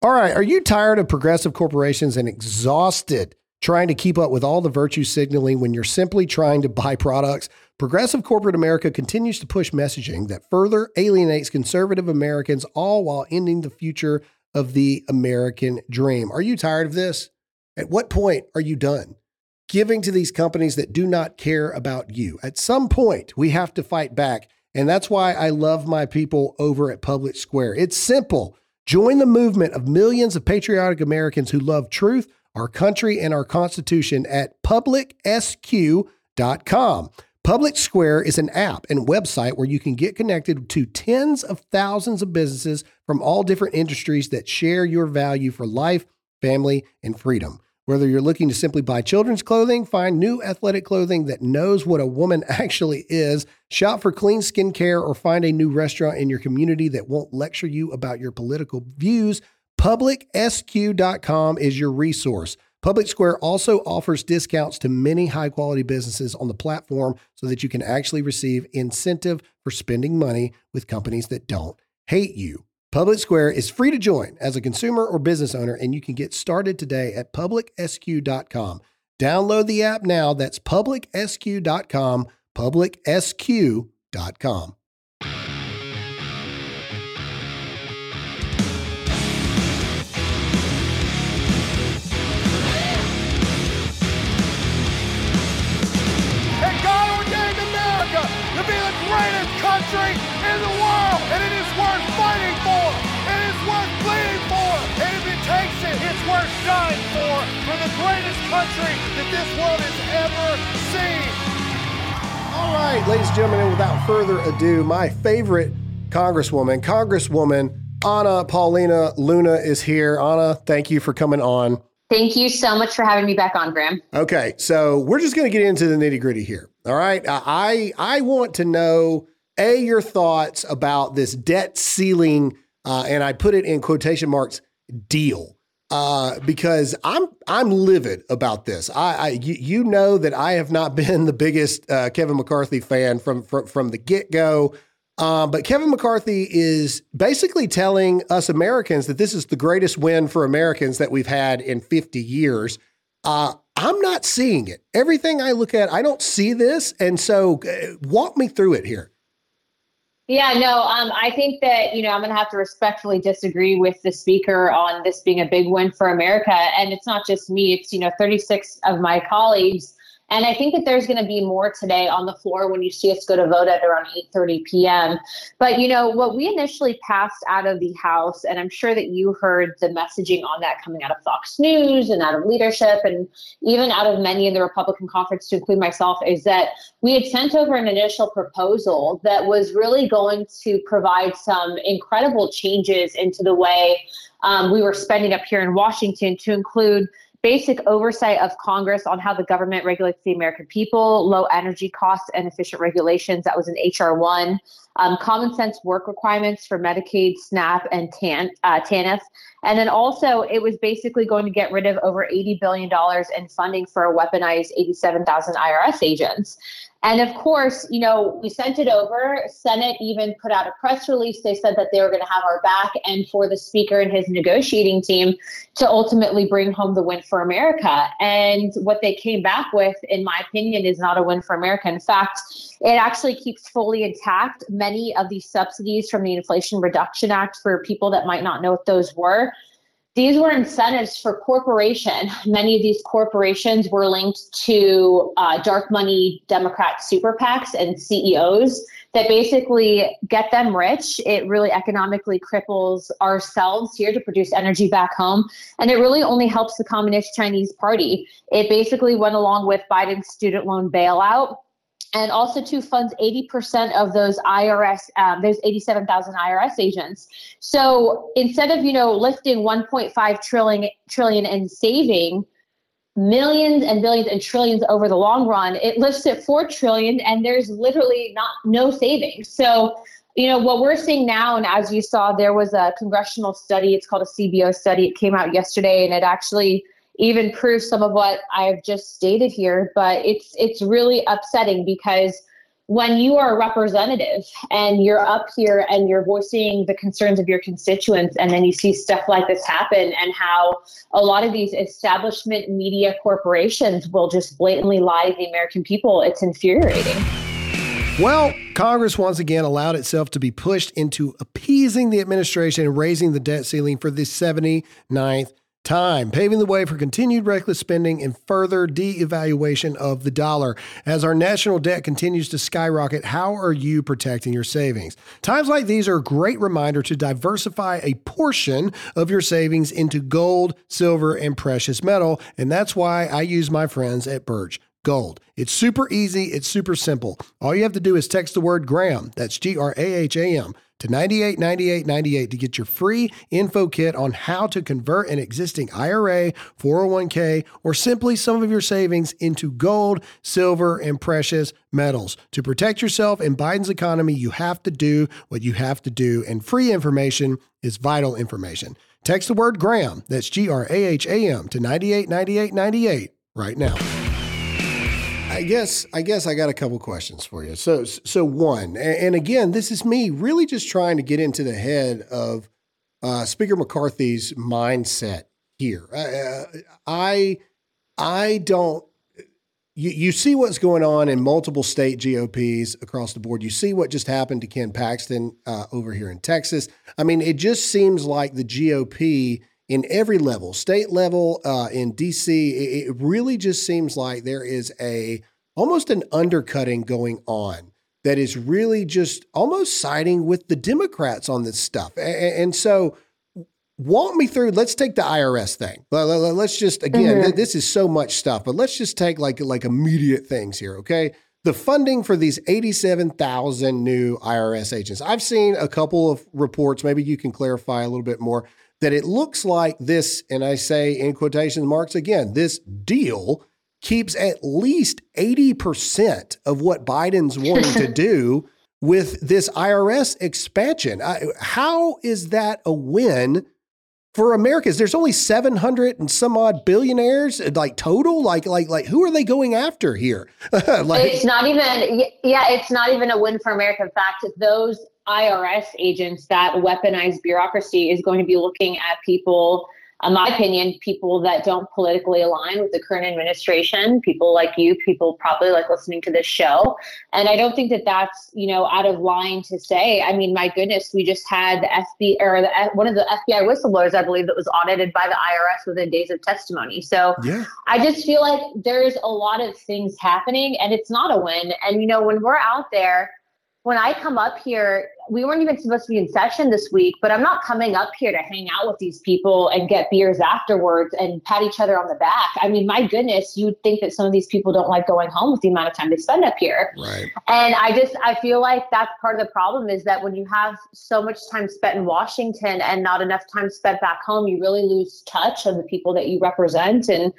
All right. Are you tired of progressive corporations and exhausted trying to keep up with all the virtue signaling when you're simply trying to buy products? Progressive corporate America continues to push messaging that further alienates conservative Americans, all while ending the future of the American dream. Are you tired of this? At what point are you done? Giving to these companies that do not care about you. At some point, we have to fight back. And that's why I love my people over at Public Square. It's simple. Join the movement of millions of patriotic Americans who love truth, our country, and our Constitution at publicsq.com. Public Square is an app and website where you can get connected to tens of thousands of businesses from all different industries that share your value for life, family, and freedom. Whether you're looking to simply buy children's clothing, find new athletic clothing that knows what a woman actually is, shop for clean skincare, or find a new restaurant in your community that won't lecture you about your political views, publicsq.com is your resource. Public Square also offers discounts to many high quality businesses on the platform so that you can actually receive incentive for spending money with companies that don't hate you. Public Square is free to join as a consumer or business owner, and you can get started today at publicsq.com. Download the app now. That's publicsq.com, publicsq.com. country that this world has ever seen. All right, ladies and gentlemen, and without further ado, my favorite Congresswoman, Congresswoman Anna Paulina Luna is here. Anna, thank you for coming on. Thank you so much for having me back on, Graham. Okay, so we're just going to get into the nitty gritty here. All right, I I want to know a your thoughts about this debt ceiling, uh, and I put it in quotation marks deal uh, because I'm I'm livid about this. I, I you, know that I have not been the biggest uh, Kevin McCarthy fan from from from the get go. Um, but Kevin McCarthy is basically telling us Americans that this is the greatest win for Americans that we've had in 50 years. Uh, I'm not seeing it. Everything I look at, I don't see this. And so uh, walk me through it here. Yeah, no, um, I think that, you know, I'm going to have to respectfully disagree with the speaker on this being a big win for America. And it's not just me, it's, you know, 36 of my colleagues and I think that there's going to be more today on the floor when you see us go to vote at around 8:30 p.m. But you know what we initially passed out of the House, and I'm sure that you heard the messaging on that coming out of Fox News and out of leadership, and even out of many in the Republican conference, to include myself, is that we had sent over an initial proposal that was really going to provide some incredible changes into the way um, we were spending up here in Washington to include basic oversight of Congress on how the government regulates the American people, low energy costs and efficient regulations. That was in HR 1. Um, common sense work requirements for Medicaid, SNAP, and TAN, uh, TANF. And then also, it was basically going to get rid of over $80 billion in funding for a weaponized 87,000 IRS agents. And of course, you know, we sent it over. Senate even put out a press release. They said that they were going to have our back and for the speaker and his negotiating team to ultimately bring home the win for America. And what they came back with, in my opinion, is not a win for America. In fact, it actually keeps fully intact many of these subsidies from the Inflation Reduction Act for people that might not know what those were these were incentives for corporation. Many of these corporations were linked to uh, dark money Democrat super PACs and CEOs that basically get them rich. It really economically cripples ourselves here to produce energy back home. And it really only helps the Communist Chinese Party. It basically went along with Biden's student loan bailout and also to fund 80% of those IRS, um, those 87,000 IRS agents. So instead of, you know, lifting 1.5 trillion, trillion and saving millions and billions and trillions over the long run, it lifts it 4 trillion and there's literally not no savings. So, you know, what we're seeing now, and as you saw, there was a congressional study, it's called a CBO study. It came out yesterday and it actually even prove some of what I've just stated here. But it's it's really upsetting because when you are a representative and you're up here and you're voicing the concerns of your constituents and then you see stuff like this happen and how a lot of these establishment media corporations will just blatantly lie to the american people it's infuriating well, Congress once again allowed itself to be pushed into appeasing the administration and raising the debt ceiling for the 79th time, paving the way for continued reckless spending and further de-evaluation of the dollar. As our national debt continues to skyrocket, how are you protecting your savings? Times like these are a great reminder to diversify a portion of your savings into gold, silver, and precious metal, and that's why I use my friends at Birch Gold. It's super easy, it's super simple. All you have to do is text the word Graham, that's G R A H A M, to 989898 to get your free info kit on how to convert an existing IRA, 401k, or simply some of your savings into gold, silver, and precious metals. To protect yourself in Biden's economy, you have to do what you have to do, and free information is vital information. Text the word Graham, that's G R A H A M, to 989898 right now. I guess I guess I got a couple questions for you. So so one, and again, this is me really just trying to get into the head of uh, Speaker McCarthy's mindset here. Uh, I I don't. You, you see what's going on in multiple state GOPs across the board. You see what just happened to Ken Paxton uh, over here in Texas. I mean, it just seems like the GOP in every level, state level, uh, in DC, it, it really just seems like there is a almost an undercutting going on that is really just almost siding with the Democrats on this stuff. And, so, walk me through. Let's take the IRS thing. Let's just again, mm-hmm. this is so much stuff, but let's just take like like immediate things here. Okay, the funding for these 87,000 new IRS agents. I've seen a couple of reports. Maybe you can clarify a little bit more that it looks like this, and I say in quotation marks again, this deal keeps at least 80% of what Biden's wanting to do with this IRS expansion. how is that a win for Americans? There's only 700 and some odd billionaires uh, like total like like like who are they going after here? like, it's not even yeah, it's not even a win for America. In fact, those IRS agents that weaponize bureaucracy is going to be looking at people, in my opinion, people that don't politically align with the current administration, people like you, people probably like listening to this show. And I don't think that that's, you know, out of line to say. I mean, my goodness, we just had the FBI or the, one of the FBI whistleblowers, I believe, that was audited by the IRS within days of testimony. So yeah. I just feel like there's a lot of things happening and it's not a win. And, you know, when we're out there, when I come up here, we weren't even supposed to be in session this week, but I'm not coming up here to hang out with these people and get beers afterwards and pat each other on the back. I mean, my goodness, you'd think that some of these people don't like going home with the amount of time they spend up here. Right. And I just I feel like that's part of the problem is that when you have so much time spent in Washington and not enough time spent back home, you really lose touch of the people that you represent and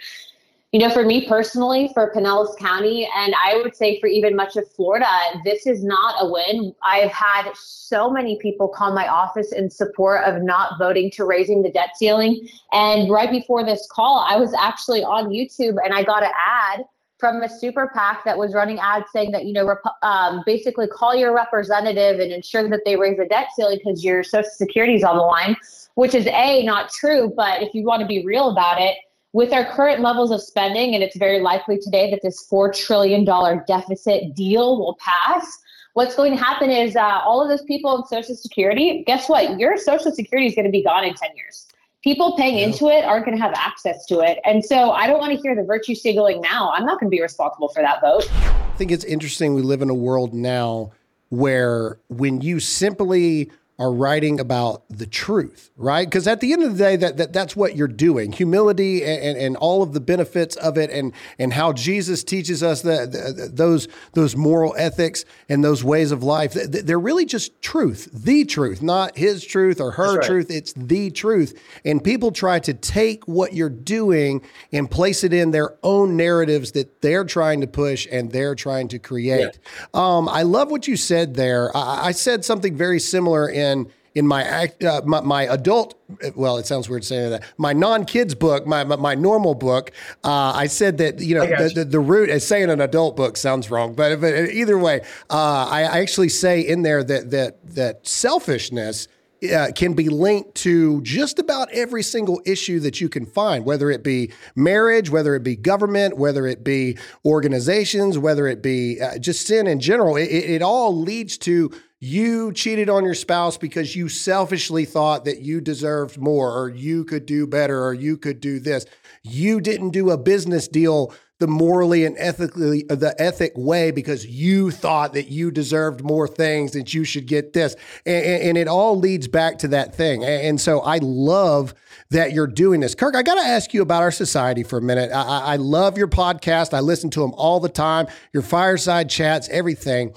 you know, for me personally, for Pinellas County, and I would say for even much of Florida, this is not a win. I've had so many people call my office in support of not voting to raising the debt ceiling. And right before this call, I was actually on YouTube and I got an ad from a super PAC that was running ads saying that, you know, rep- um, basically call your representative and ensure that they raise the debt ceiling because your Social Security is on the line, which is A, not true. But if you want to be real about it, with our current levels of spending, and it's very likely today that this $4 trillion deficit deal will pass, what's going to happen is uh, all of those people in Social Security, guess what? Your Social Security is going to be gone in 10 years. People paying yeah. into it aren't going to have access to it. And so I don't want to hear the virtue signaling now. I'm not going to be responsible for that vote. I think it's interesting. We live in a world now where when you simply are writing about the truth, right? Because at the end of the day, that, that that's what you're doing. Humility and, and, and, all of the benefits of it, and and how Jesus teaches us that those those moral ethics and those ways of life. They're really just truth, the truth, not his truth or her right. truth. It's the truth. And people try to take what you're doing and place it in their own narratives that they're trying to push and they're trying to create. Yeah. Um, I love what you said there. I, I said something very similar in in my act, uh, my, my adult. Well, it sounds weird saying that. My non kids book, my, my, my normal book. Uh, I said that you know the, the, the root as saying an adult book sounds wrong, but, but either way, uh, I, I actually say in there that that that selfishness uh, can be linked to just about every single issue that you can find, whether it be marriage, whether it be government, whether it be organizations, whether it be uh, just sin in general. It, it all leads to you cheated on your spouse because you selfishly thought that you deserved more or you could do better or you could do this. You didn't do a business deal the morally and ethically the ethic way because you thought that you deserved more things that you should get this. And, and, it all leads back to that thing. And so i love that you're doing this. Kirk i got to ask you about our society for a minute. I, I love your podcast. I listen to them all the time your fireside chats everything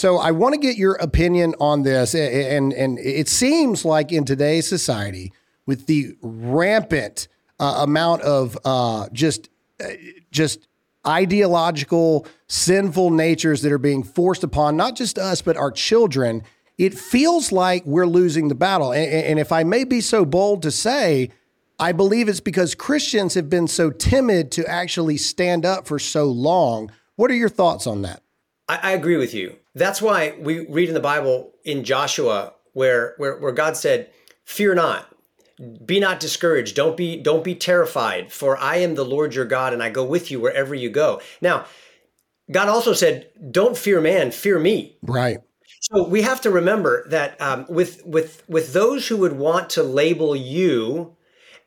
so I want to get your opinion on this, and and it seems like in today's society, with the rampant uh, amount of uh, just just ideological, sinful natures that are being forced upon not just us, but our children, it feels like we're losing the battle. And, and, if I may be so bold to say, I believe it's because Christians have been so timid to actually stand up for so long. What are your thoughts on that? I, I agree with you. That's why we read in the Bible in Joshua where, where, where God said, Fear not, be not discouraged. Don't be don't be terrified for i am the lord your god and i go with you wherever you go. Now god also said don't fear man fear me. Right. So we have to remember that um, with with with those who would want to label you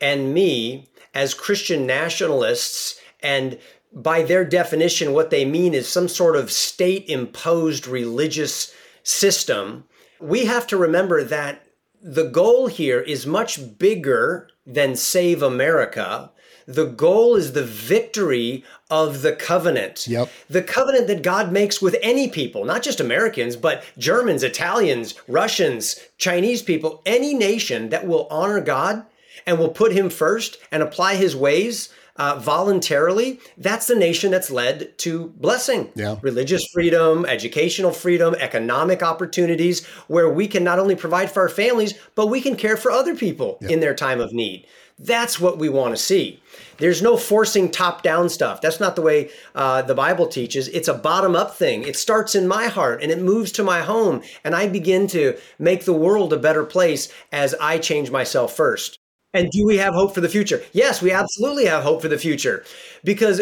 and me as christian nationalists and by their definition what they mean is some sort of state imposed religious system we have to remember that the goal here is much bigger than save America. The goal is the victory of the covenant. Yep. The covenant that God makes with any people, not just Americans, but Germans, Italians, Russians, Chinese people, any nation that will honor God and will put him first and apply his ways uh, voluntarily, that's the nation that's led to blessing. Yeah. Religious freedom, educational freedom, economic opportunities, where we can not only provide for our families, but we can care for other people yeah. in their time of need. That's what we want to see. There's no forcing top down stuff. That's not the way uh, the Bible teaches. It's a bottom up thing. It starts in my heart and it moves to my home, and I begin to make the world a better place as I change myself first. And do we have hope for the future? Yes, we absolutely have hope for the future because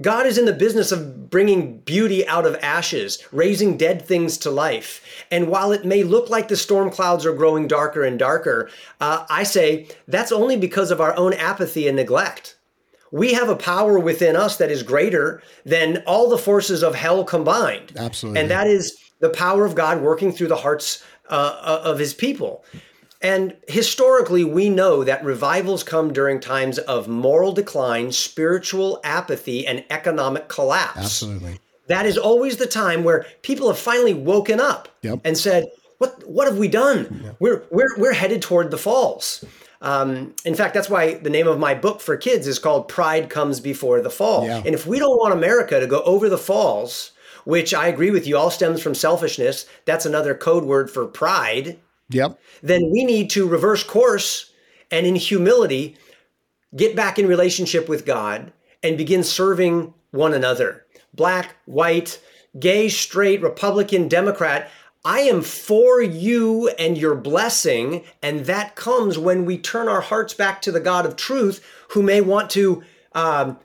God is in the business of bringing beauty out of ashes, raising dead things to life. And while it may look like the storm clouds are growing darker and darker, uh, I say that's only because of our own apathy and neglect. We have a power within us that is greater than all the forces of hell combined. Absolutely. And that is the power of God working through the hearts uh, of his people. And historically, we know that revivals come during times of moral decline, spiritual apathy, and economic collapse. Absolutely. That is always the time where people have finally woken up yep. and said, "What? What have we done? Yep. We're we're we're headed toward the falls." Um, in fact, that's why the name of my book for kids is called "Pride Comes Before the Fall." Yeah. And if we don't want America to go over the falls, which I agree with you, all stems from selfishness. That's another code word for pride Yep. Then we need to reverse course and in humility get back in relationship with God and begin serving one another. Black, white, gay, straight, Republican, Democrat. I am for you and your blessing. And that comes when we turn our hearts back to the God of truth who may want to um,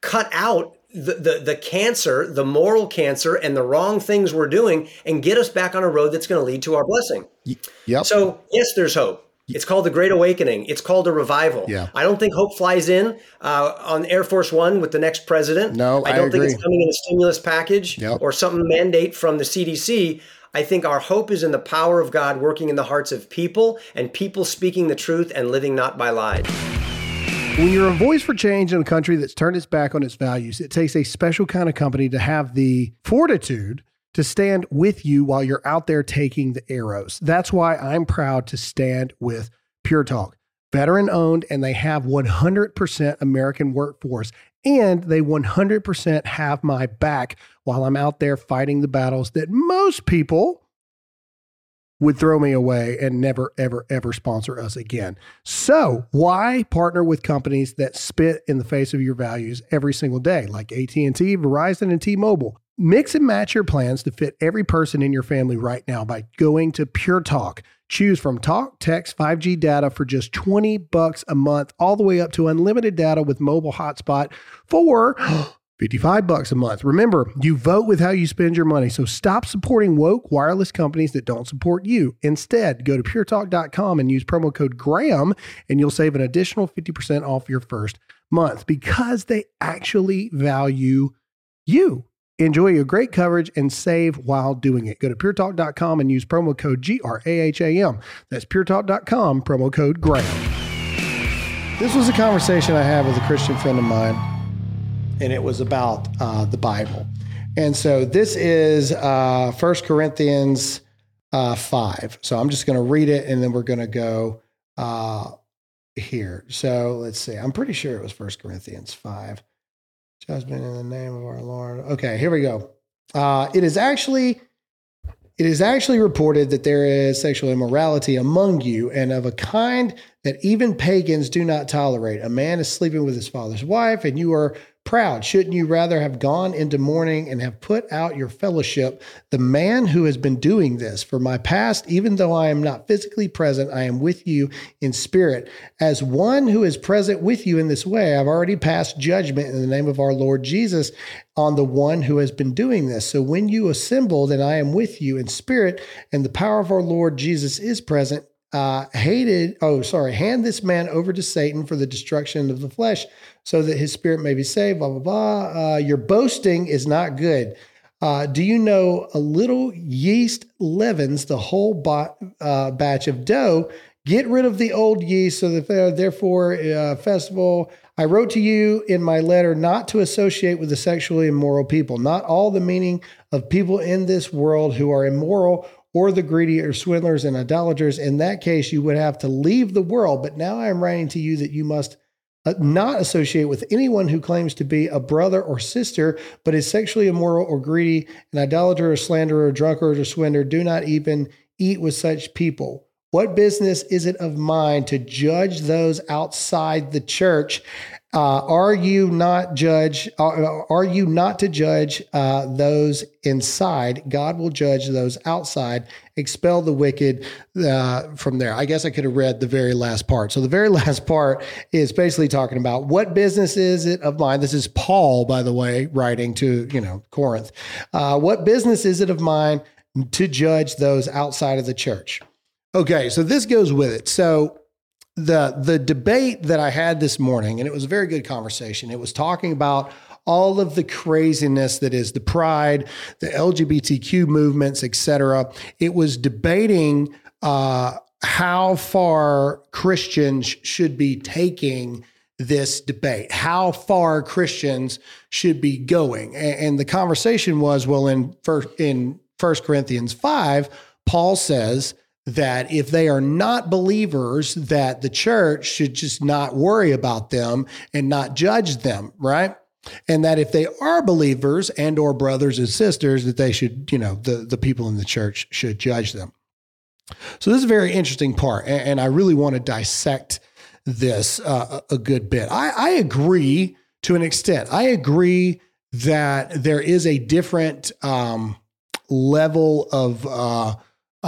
cut out the, the, the cancer, the moral cancer, and the wrong things we're doing and get us back on a road that's going to lead to our blessing. Yep. So, yes, there's hope. It's called the Great Awakening. It's called a revival. Yeah. I don't think hope flies in uh, on Air Force One with the next president. No, I don't I think it's coming in a stimulus package yep. or something mandate from the CDC. I think our hope is in the power of God working in the hearts of people and people speaking the truth and living not by lies. When you're a voice for change in a country that's turned its back on its values, it takes a special kind of company to have the fortitude to stand with you while you're out there taking the arrows. That's why I'm proud to stand with Pure Talk. Veteran owned, and they have 100% American workforce, and they 100% have my back while I'm out there fighting the battles that most people would throw me away and never, ever, ever sponsor us again. So why partner with companies that spit in the face of your values every single day, like AT&T, Verizon, and T-Mobile? Mix and match your plans to fit every person in your family right now by going to Pure Talk. Choose from talk, text, 5G data for just 20 bucks a month, all the way up to unlimited data with mobile hotspot for 55 bucks a month. Remember, you vote with how you spend your money. So stop supporting woke wireless companies that don't support you. Instead, go to puretalk.com and use promo code GRAHAM and you'll save an additional 50% off your first month because they actually value you. Enjoy your great coverage and save while doing it. Go to puretalk.com and use promo code GRAHAM. That's puretalk.com, promo code GRAHAM. This was a conversation I had with a Christian friend of mine and it was about uh, the Bible. And so this is uh, 1 Corinthians uh, 5. So I'm just going to read it and then we're going to go uh, here. So let's see. I'm pretty sure it was 1 Corinthians 5. Judgment in the name of our Lord. Okay, here we go. Uh, it is actually it is actually reported that there is sexual immorality among you, and of a kind that even pagans do not tolerate. A man is sleeping with his father's wife, and you are proud? Shouldn't you rather have gone into mourning and have put out your fellowship? The man who has been doing this for my past, even though I am not physically present, I am with you in spirit. As one who is present with you in this way, I've already passed judgment in the name of our Lord Jesus on the one who has been doing this. So when you assemble, then I am with you in spirit, and the power of our Lord Jesus is present uh, hated, oh, sorry, hand this man over to Satan for the destruction of the flesh so that his spirit may be saved, blah, blah, blah. Uh, your boasting is not good. Uh, do you know a little yeast leavens the whole bo- uh, batch of dough? Get rid of the old yeast so that therefore, uh, festival. I wrote to you in my letter not to associate with the sexually immoral people. Not all the meaning of people in this world who are immoral or the greedy or swindlers and idolaters. In that case, you would have to leave the world. But now I am writing to you that you must uh, not associate with anyone who claims to be a brother or sister, but is sexually immoral or greedy, an idolater or slanderer, or drunkard or swindler. Do not even eat with such people. What business is it of mine to judge those outside the church? Uh, are you not judge? Are, are you not to judge uh, those inside? God will judge those outside. Expel the wicked uh, from there. I guess I could have read the very last part. So the very last part is basically talking about what business is it of mine. This is Paul, by the way, writing to you know Corinth. Uh, what business is it of mine to judge those outside of the church? Okay, so this goes with it. So the the debate that I had this morning, and it was a very good conversation. It was talking about all of the craziness that is the pride, the LGBTQ movements, etc. It was debating uh, how far Christians should be taking this debate, how far Christians should be going, and, and the conversation was, well, in first in First Corinthians five, Paul says that if they are not believers that the church should just not worry about them and not judge them right? And that if they are believers and or brothers and sisters that they should you know the, the people in the church should judge them. So this is a very interesting part and, and i really want to dissect this uh, a good bit. I, I agree to an extent. I agree that there is a different um, level of uh,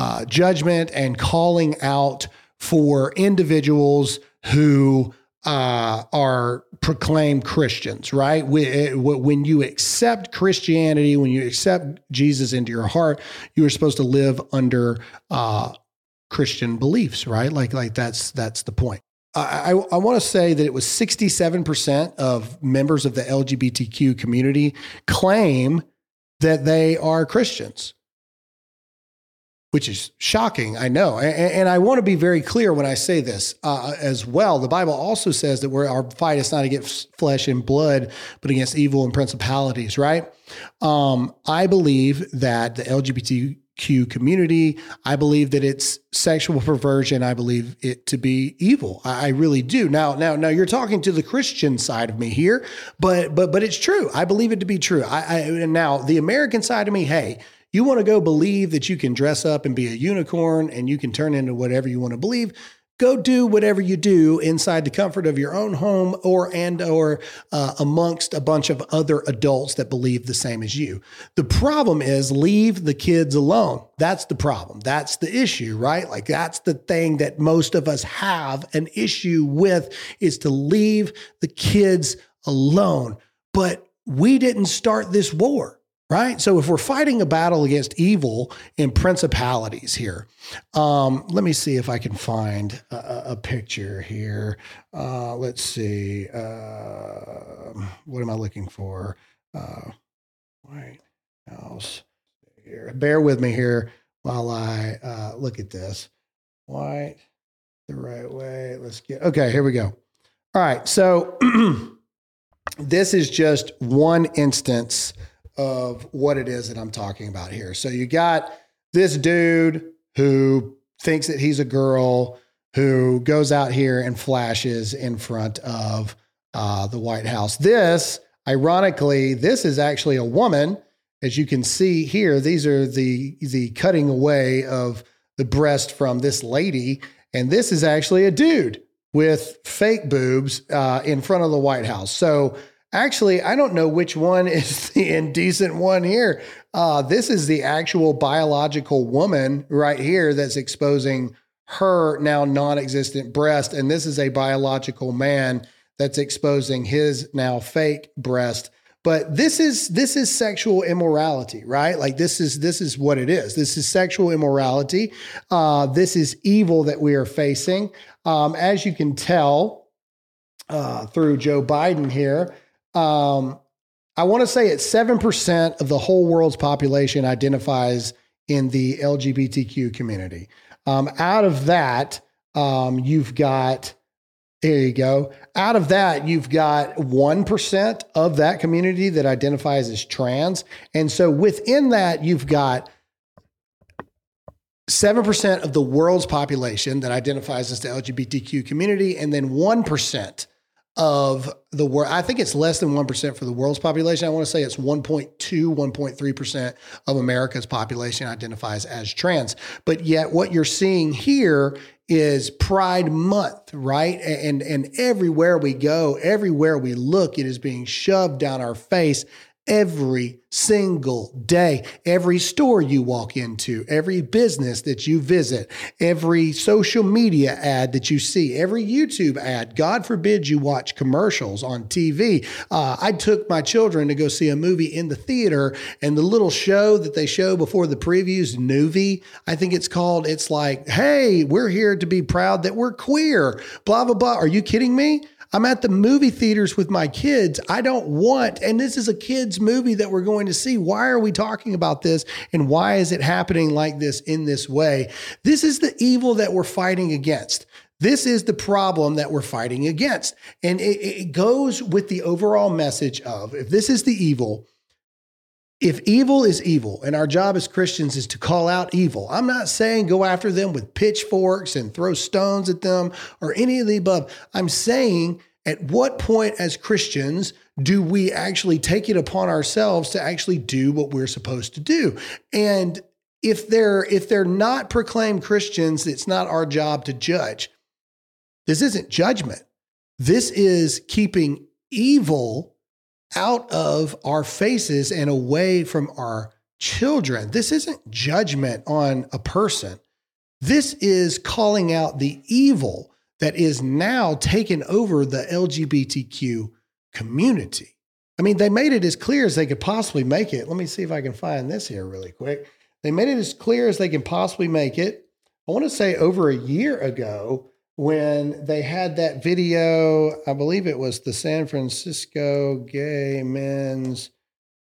uh, judgment and calling out for individuals who uh, are proclaimed Christians, right? Eh, when you accept Christianity, when you accept Jesus into your heart, you are supposed to live under uh, Christian beliefs, right? Like, like that's that's the point. I, I, I want to say that it was 67% of members of the LGBTQ community claim that they are Christians which is shocking, I know. And, and, I want to be very clear when I say this uh, as well. The Bible also says that we're, our fight is not against flesh and blood, but against evil and principalities, right? Um, I believe that the LGBTQ community, I believe that it's sexual perversion. I believe it to be evil. I, I really do. Now, now, now you're talking to the Christian side of me here, but, but, but it's true. I believe it to be true. I, I now the American side of me, hey, You want to go believe that you can dress up and be a unicorn and you can turn into whatever you want to believe go do whatever you do inside the comfort of your own home or and or uh, amongst a bunch of other adults that believe the same as you. The problem is leave the kids alone. That's the problem. That's the issue right? Like that's the thing that most of us have an issue with is to leave the kids alone. But we didn't start this war right? So if we're fighting a battle against evil and principalities here, um, let me see if I can find a, a picture here. Uh, let's see. Uh, what am I looking for? Uh, White House. Here. Bear with me here while I uh, look at this. White, the right way. Let's get. Okay, here we go. All right. So this is just one instance of what it is that I'm talking about here. So you got this dude who thinks that he's a girl who goes out here and flashes in front of uh, the White House. This, ironically, this is actually a woman. As you can see here, these are the the cutting away of the breast from this lady, and this is actually a dude with fake boobs uh, in front of the White House. So Actually, I don't know which one is the indecent one here. Uh, this is the actual biological woman right here that's exposing her now non existent breast. And this is a biological man that's exposing his now fake breast. But this is this is sexual immorality, right? Like this is this is what it is. This is sexual immorality. Uh, this is evil that we are facing. Um, as you can tell uh, through Joe Biden here, um, I want to say it's 7% of the whole world's population identifies in the LGBTQ community. Um, out of that, um, you've got, there you go. Out of that, you've got 1% of that community that identifies as trans. And so within that, you've got 7% of the world's population that identifies as the LGBTQ community, and then 1% of the world. I think it's less than 1% for the world's population. I want to say it's 1.2, 1.3% of America's population identifies as trans. But yet what you're seeing here is Pride Month, right? And and everywhere we go, everywhere we look, it is being shoved down our face every single day. Every store you walk into, every business that you visit, every social media ad that you see, every YouTube ad. God forbid you watch commercials on TV. Uh, I took my children to go see a movie in the theater, and the little show that they show before the previews, Noovie, I think it's called, it's like, hey, we're here to be proud that we're queer, blah, blah, blah. Are you kidding me? I'm at the movie theaters with my kids. I don't want, and this is a kids' movie that we're going to see. Why are we talking about this? And why is it happening like this in this way? This is the evil that we're fighting against. This is the problem that we're fighting against. And it, it goes with the overall message of if this is the evil, if evil is evil and our job as Christians is to call out evil, I'm not saying go after them with pitchforks and throw stones at them or any of the above. I'm saying at what point as Christians do we actually take it upon ourselves to actually do what we're supposed to do? And if they're if they're not proclaimed Christians, it's not our job to judge. This isn't judgment. This is keeping evil out of our faces and away from our children. This isn't judgment on a person. This is calling out the evil that is now taken over the LGBTQ community. I mean, they made it as clear as they could possibly make it. Let me see if I can find this here really quick. They made it as clear as they can possibly make it. I want to say over a year ago, when they had that video, I believe it was the San Francisco Gay Men's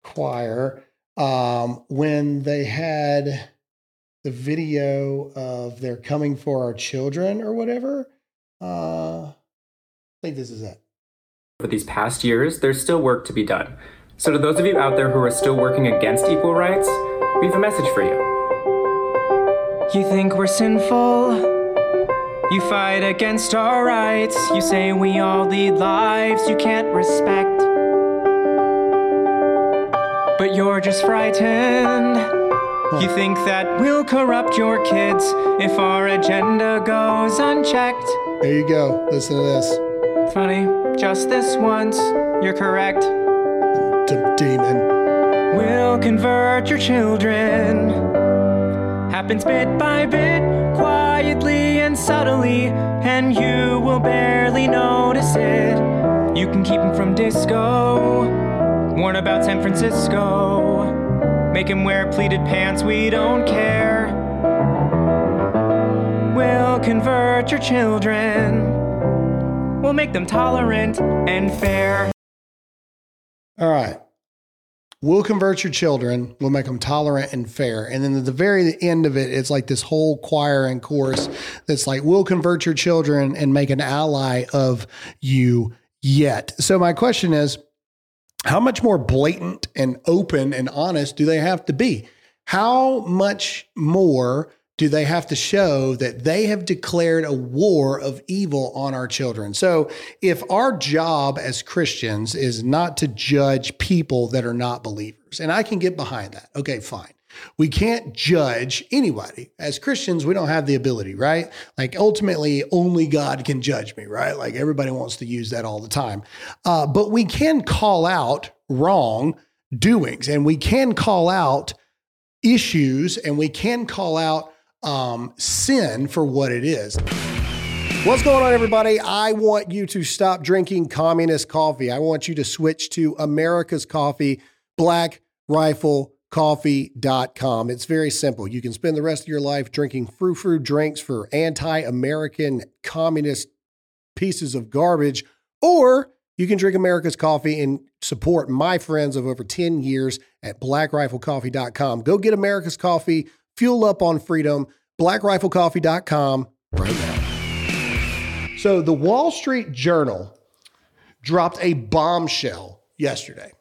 Choir, um, when they had the video of they're coming for our children or whatever. Uh, I think this is it. For these past years, there's still work to be done. So, to those of you out there who are still working against equal rights, we have a message for you. You think we're sinful? You fight against our rights. You say we all lead lives you can't respect. But you're just frightened You think that we'll corrupt your kids if our agenda goes unchecked. There you go. Listen to this. Funny, just this once, you're correct. D- demon. We'll convert your children. Happens bit by bit, quietly and subtly, and you will barely notice it. You can keep him from disco, warn about San Francisco. Make him wear pleated pants, we don't care. We'll convert your children. We'll make them tolerant and fair. All right. We'll convert your children. We'll make them tolerant and fair. And then at the very end of it, it's like this whole choir and chorus that's like, we'll convert your children and make an ally of you yet. So my question is, how much more blatant and open and honest do they have to be? How much more do they have to show that they have declared a war of evil on our children? So, if our job as Christians is not to judge people that are not believers, and I can get behind that, okay, fine. We can't judge anybody. As Christians, we don't have the ability, right? Like ultimately, only God can judge me, right? Like everybody wants to use that all the time. Uh, but we can call out wrong doings and we can call out issues and we can call out um, sin for what it is. What's going on, everybody? I want you to stop drinking communist coffee. I want you to switch to America's Coffee, Black Rifle coffee.com. It's very simple. You can spend the rest of your life drinking frou frou drinks for anti American communist pieces of garbage, or you can drink America's coffee and support my friends of over 10 years at blackriflecoffee.com. Go get America's coffee, fuel up on freedom, blackriflecoffee.com right now. So, the Wall Street Journal dropped a bombshell yesterday.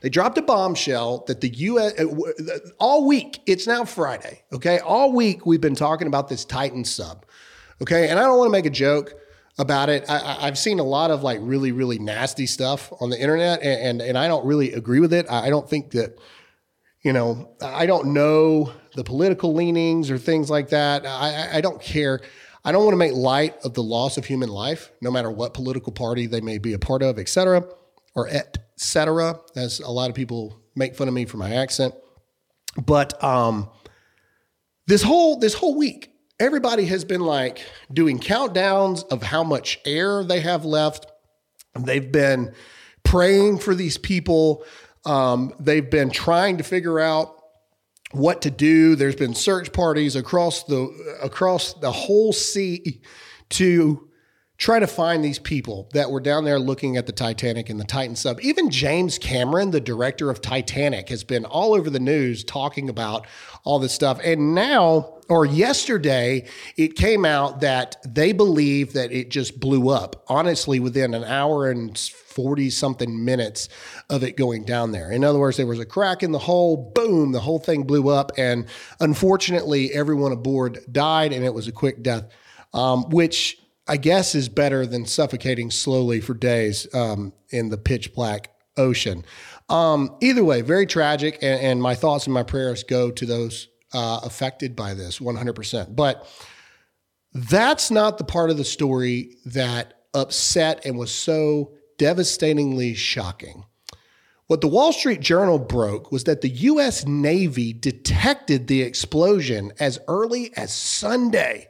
They dropped a bombshell that the U.S. Uh, all week. It's now Friday. Okay, all week we've been talking about this Titan sub. Okay, and I don't want to make a joke about it. I, have seen a lot of like really really nasty stuff on the internet, and, and and I don't really agree with it. I don't think that you know I don't know the political leanings or things like that. I, I don't care. I don't want to make light of the loss of human life, no matter what political party they may be a part of, et cetera, or et cetera, as a lot of people make fun of me for my accent. But um, this whole this whole week, everybody has been like doing countdowns of how much air they have left. They've been praying for these people. Um, they've been trying to figure out what to do. There's been search parties across the across the whole sea to try to find these people that were down there looking at the Titanic and the Titan sub. Even James Cameron, the director of Titanic, has been all over the news talking about all this stuff. And now, or yesterday, it came out that they believe that it just blew up, honestly, within an hour and 40 something minutes of it going down there. In other words, there was a crack in the hull, boom, the whole thing blew up. And unfortunately, everyone aboard died, and it was a quick death. Um, which I guess is better than suffocating slowly for days um, in the pitch black ocean. Um, either way, very tragic, and, and, my thoughts and my prayers go to those uh, affected by this 100%. But that's not the part of the story that upset and was so devastatingly shocking. What the Wall Street Journal broke was that the U.S. Navy detected the explosion as early as Sunday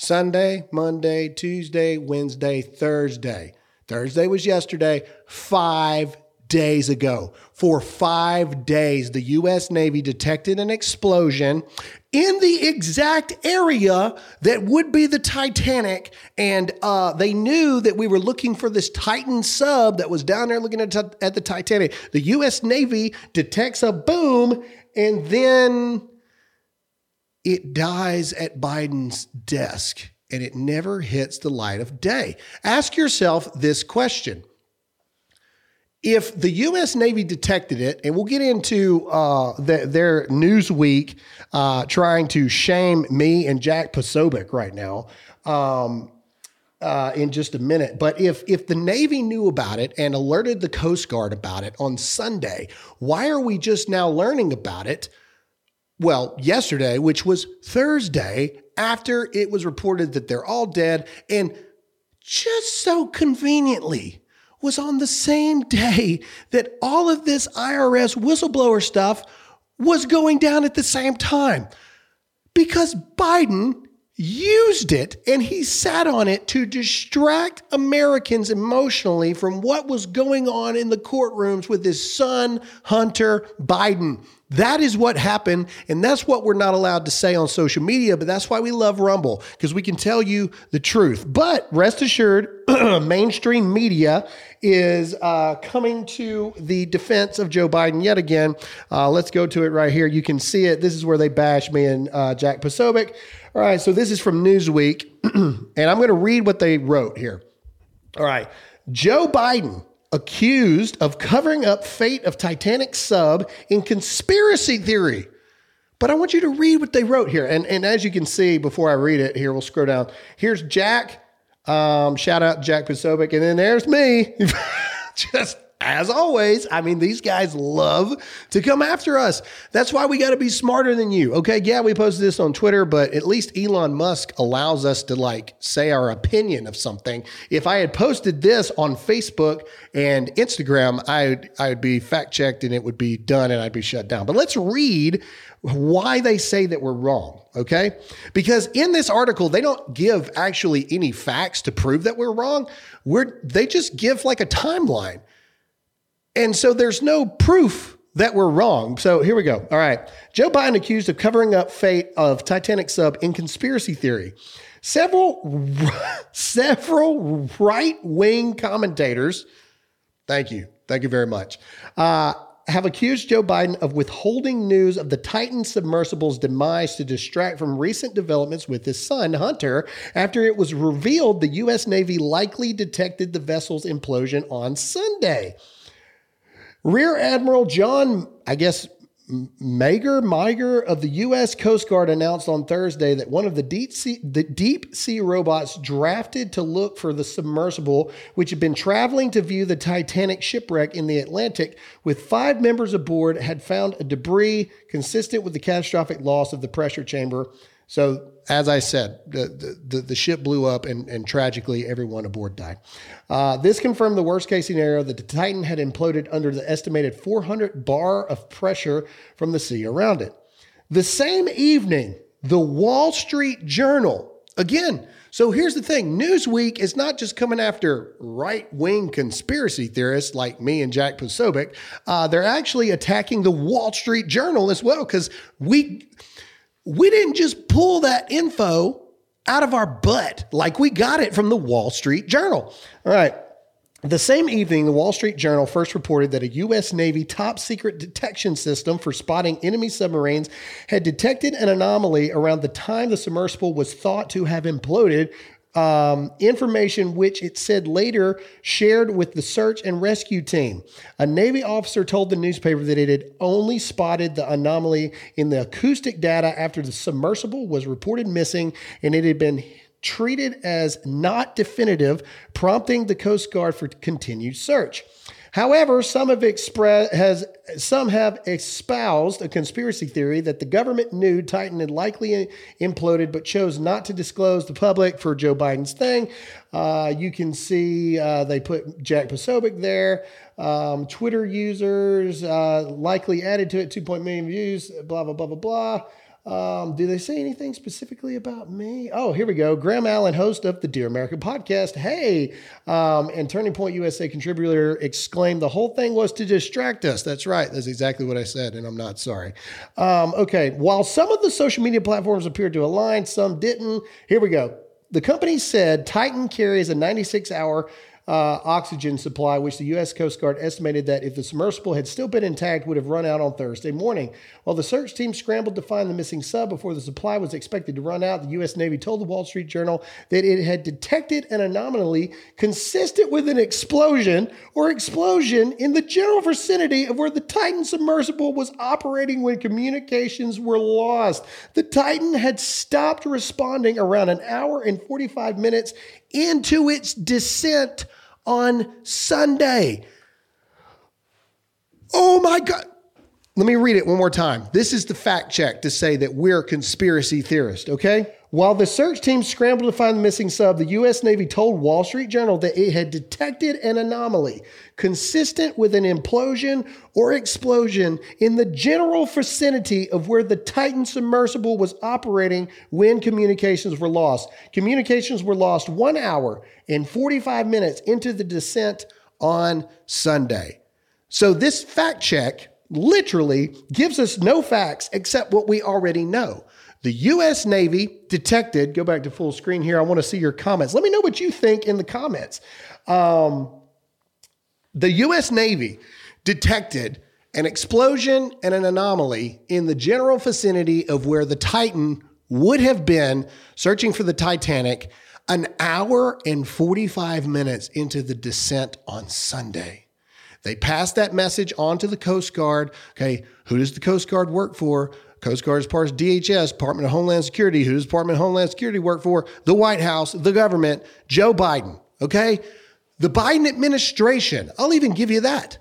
Sunday, Monday, Tuesday, Wednesday, Thursday. Thursday was yesterday, five days ago. For five days, the U.S. Navy detected an explosion in the exact area that would be the Titanic. And uh, they knew that we were looking for this Titan sub that was down there looking at, t- at the Titanic. The U.S. Navy detects a boom, and then it dies at Biden's desk and it never hits the light of day. Ask yourself this question. If the U.S. Navy detected it, and we'll get into uh, the, their Newsweek uh, trying to shame me and Jack Posobiec right now um, uh, in just a minute. But if if the Navy knew about it and alerted the Coast Guard about it on Sunday, why are we just now learning about it well, yesterday, which was Thursday, after it was reported that they're all dead, and just so conveniently was on the same day that all of this IRS whistleblower stuff was going down at the same time. Because Biden used it and he sat on it to distract Americans emotionally from what was going on in the courtrooms with his son, Hunter Biden. That is what happened. And that's what we're not allowed to say on social media, but that's why we love Rumble, because we can tell you the truth. But rest assured, mainstream media is uh, coming to the defense of Joe Biden yet again. Uh, let's go to it right here. You can see it. This is where they bash me and uh, Jack Posobiec. All right, so this is from Newsweek, and I'm going to read what they wrote here. All right, Joe Biden accused of covering up fate of Titanic sub in conspiracy theory. But I want you to read what they wrote here. And, and as you can see, before I read it, here, we'll scroll down. Here's Jack. Um, shout out Jack Posobiec. And then there's me. Just as always, I mean, these guys love to come after us. That's why we got to be smarter than you. Okay. Yeah, we posted this on Twitter, but at least Elon Musk allows us to like say our opinion of something. If I had posted this on Facebook and Instagram, I, I would be fact checked and it would be done and I'd be shut down. But let's read why they say that we're wrong. Okay. Because in this article, they don't give actually any facts to prove that we're wrong. We're, they just give like a timeline. And so there's no proof that we're wrong. So here we go. All right. Joe Biden accused of covering up fate of Titanic sub in conspiracy theory. Several several right-wing commentators, thank you. Thank you very much. Uh, have accused Joe Biden of withholding news of the Titan submersible's demise to distract from recent developments with his son, Hunter, after it was revealed the U.S. Navy likely detected the vessel's implosion on Sunday. Rear Admiral John, I guess, Mager, Miger of the U.S. Coast Guard announced on Thursday that one of the deep sea, the deep sea robots drafted to look for the submersible, which had been traveling to view the Titanic shipwreck in the Atlantic, with five members aboard, had found a debris consistent with the catastrophic loss of the pressure chamber so, as I said, the, the, the ship blew up and, and tragically everyone aboard died. Uh, this confirmed the worst case scenario that the Titan had imploded under the estimated 400 bar of pressure from the sea around it. The same evening, the Wall Street Journal, again, so here's the thing Newsweek is not just coming after right wing conspiracy theorists like me and Jack Posobiec. Uh, they're actually attacking the Wall Street Journal as well because we we didn't just pull that info out of our butt like we got it from the Wall Street Journal. All right. The same evening, the Wall Street Journal first reported that a U.S. Navy top secret detection system for spotting enemy submarines had detected an anomaly around the time the submersible was thought to have imploded um, information which it said later shared with the search and rescue team. A Navy officer told the newspaper that it had only spotted the anomaly in the acoustic data after the submersible was reported missing and it had been treated as not definitive, prompting the Coast Guard for continued search. However, some have expressed has some have espoused a conspiracy theory that the government knew Titan had likely imploded, but chose not to disclose the public for Joe Biden's thing. Uh, you can see uh, they put Jack Posobiec there. Um, Twitter users uh, likely added to it 2.1 million views. Blah blah blah blah blah. Um, do they say anything specifically about me? Oh, here we go. Graham Allen, host of the Dear America podcast. Hey, um, and Turning Point USA contributor exclaimed, the whole thing was to distract us. That's right. That's exactly what I said, and I'm not sorry. Um, okay. While some of the social media platforms appeared to align, some didn't. Here we go. The company said Titan carries a 96 hour uh, oxygen supply, which the U.S. Coast Guard estimated that if the submersible had still been intact, would have run out on Thursday morning. While the search team scrambled to find the missing sub before the supply was expected to run out, the U.S. Navy told the Wall Street Journal that it had detected an anomaly consistent with an explosion or explosion in the general vicinity of where the Titan submersible was operating when communications were lost. The Titan had stopped responding around an hour and 45 minutes into its descent on Sunday. Oh my God. let me read it one more time. This is the fact check to say that we're conspiracy theorists, okay? While the search team scrambled to find the missing sub, the U.S. Navy told Wall Street Journal that it had detected an anomaly consistent with an implosion or explosion in the general vicinity of where the Titan submersible was operating when communications were lost. Communications were lost one hour and 45 minutes into the descent on Sunday. So, this fact check literally gives us no facts except what we already know. The U.S. Navy detected, go back to full screen here. I want to see your comments. Let me know what you think in the comments. Um, the U.S. Navy detected an explosion and an anomaly in the general vicinity of where the Titan would have been searching for the Titanic an hour and 45 minutes into the descent on Sunday. They passed that message on to the Coast Guard. Okay, who does the Coast Guard work for? Coast Guard is part of DHS, Department of Homeland Security. Who does Department of Homeland Security work for? The White House, the government, Joe Biden. Okay? The Biden administration, I'll even give you that.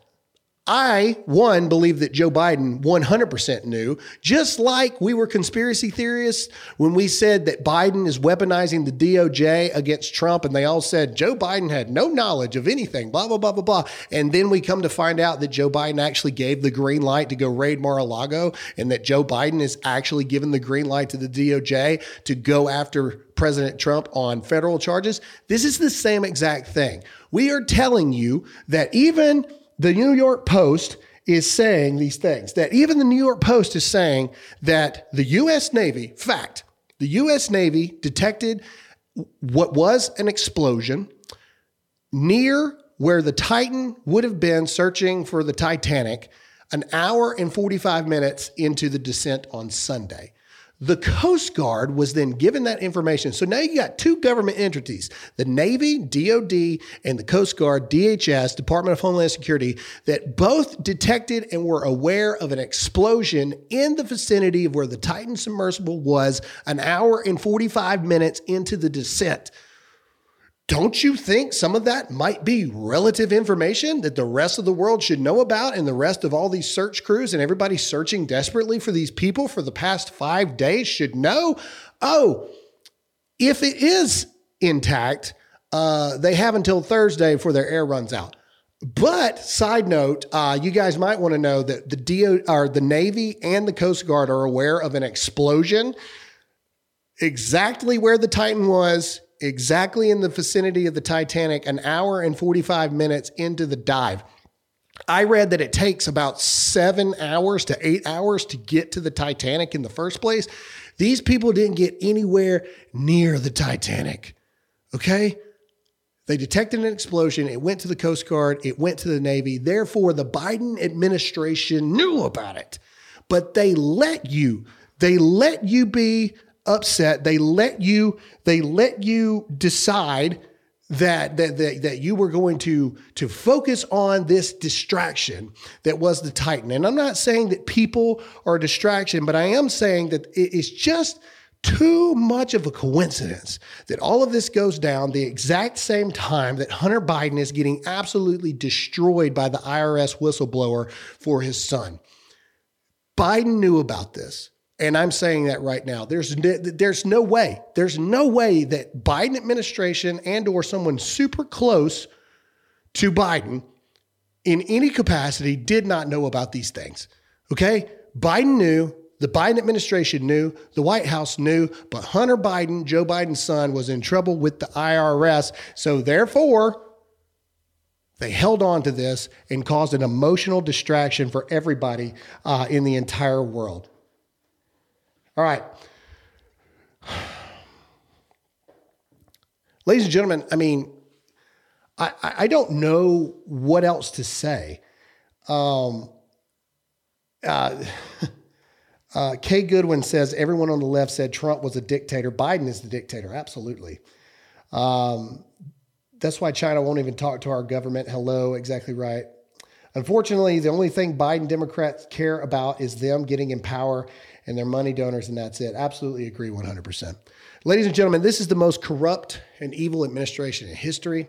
I, one, believe that Joe Biden 100% knew, just like we were conspiracy theorists when we said that Biden is weaponizing the DOJ against Trump, and they all said Joe Biden had no knowledge of anything, blah, blah, blah, blah, blah. And then we come to find out that Joe Biden actually gave the green light to go raid Mar a Lago, and that Joe Biden is actually given the green light to the DOJ to go after President Trump on federal charges. This is the same exact thing. We are telling you that even the New York Post is saying these things, that even the New York Post is saying that the U.S. Navy, fact, the U.S. Navy detected what was an explosion near where the Titan would have been searching for the Titanic an hour and 45 minutes into the descent on Sunday. The Coast Guard was then given that information. So now you got two government entities, the Navy, DOD, and the Coast Guard, DHS, Department of Homeland Security, that both detected and were aware of an explosion in the vicinity of where the Titan submersible was an hour and 45 minutes into the descent. Don't you think some of that might be relative information that the rest of the world should know about and the rest of all these search crews and everybody searching desperately for these people for the past five days should know? Oh, if it is intact, uh, they have until Thursday before their air runs out. But side note, uh, you guys might want to know that the DO or the Navy and the Coast Guard are aware of an explosion exactly where the Titan was exactly in the vicinity of the Titanic an hour and 45 minutes into the dive. I read that it takes about seven hours to eight hours to get to the Titanic in the first place. These people didn't get anywhere near the Titanic. Okay? They detected an explosion. It went to the Coast Guard. It went to the Navy. Therefore, the Biden administration knew about it. But they let you, they let you be upset. They let you they let you decide that that that, that you were going to to focus on this distraction that was the Titan. And I'm not saying that people are a distraction, but I am saying that it is just too much of a coincidence that all of this goes down the exact same time that Hunter Biden is getting absolutely destroyed by the IRS whistleblower for his son. Biden knew about this. And I'm saying that right now. There's there's no way. There's no way that Biden administration and or someone super close to Biden in any capacity did not know about these things. Okay? Biden knew, the Biden administration knew, the White House knew, but Hunter Biden, Joe Biden's son was in trouble with the IRS. So therefore, they held on to this and caused an emotional distraction for everybody uh, in the entire world. All right. Ladies and gentlemen, I mean, I, I don't know what else to say. Um, uh, uh, Kay Goodwin says everyone on the left said Trump was a dictator. Biden is the dictator. Absolutely. Um, that's why China won't even talk to our government. Hello, exactly right. Unfortunately, the only thing Biden Democrats care about is them getting in power and their money donors, and that's it. Absolutely agree 100%. Ladies and gentlemen, this is the most corrupt and evil administration in history.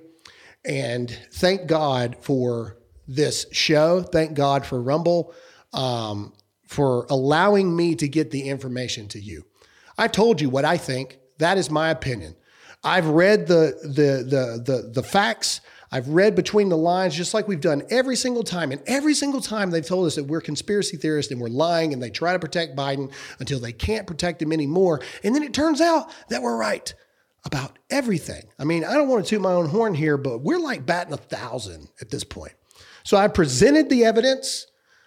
And thank God for this show. Thank God for Rumble. Um, for allowing me to get the information to you. I've told you what I think. That is my opinion. I've read the the the the, the facts. I've read between the lines, just like we've done every single time. And every single time they've told us that we're conspiracy theorists and we're lying and they try to protect Biden until they can't protect him anymore. And then it turns out that we're right about everything. I mean, I don't want to toot my own horn here, but we're like batting a thousand at this point. So I presented the evidence.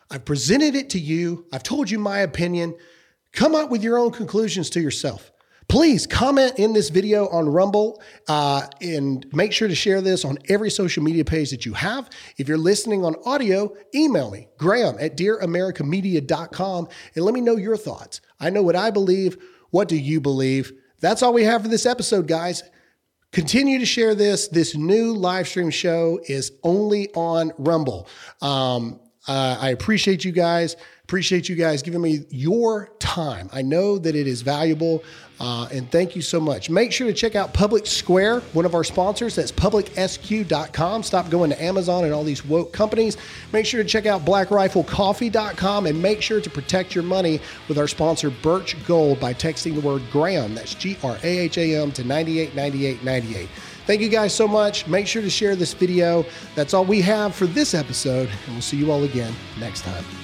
I've presented it to you. I've told you my opinion. Come up with your own conclusions to yourself. Please comment in this video on Rumble uh, and make sure to share this on every social media page that you have. If you're listening on audio, email me, graham at dearamericamedia.com, and let me know your thoughts. I know what I believe. What do you believe? That's all we have for this episode, guys. Continue to share this. This new live stream show is only on Rumble. Um, uh, I appreciate you guys. Appreciate you guys giving me your time. I know that it is valuable, uh, and thank you so much. Make sure to check out Public Square, one of our sponsors. That's publicsq.com. Stop going to Amazon and all these woke companies. Make sure to check out blackriflecoffee.com and make sure to protect your money with our sponsor, Birch Gold, by texting the word Graham. That's G R A H A M to 989898. Thank you guys so much. Make sure to share this video. That's all we have for this episode, and we'll see you all again next time.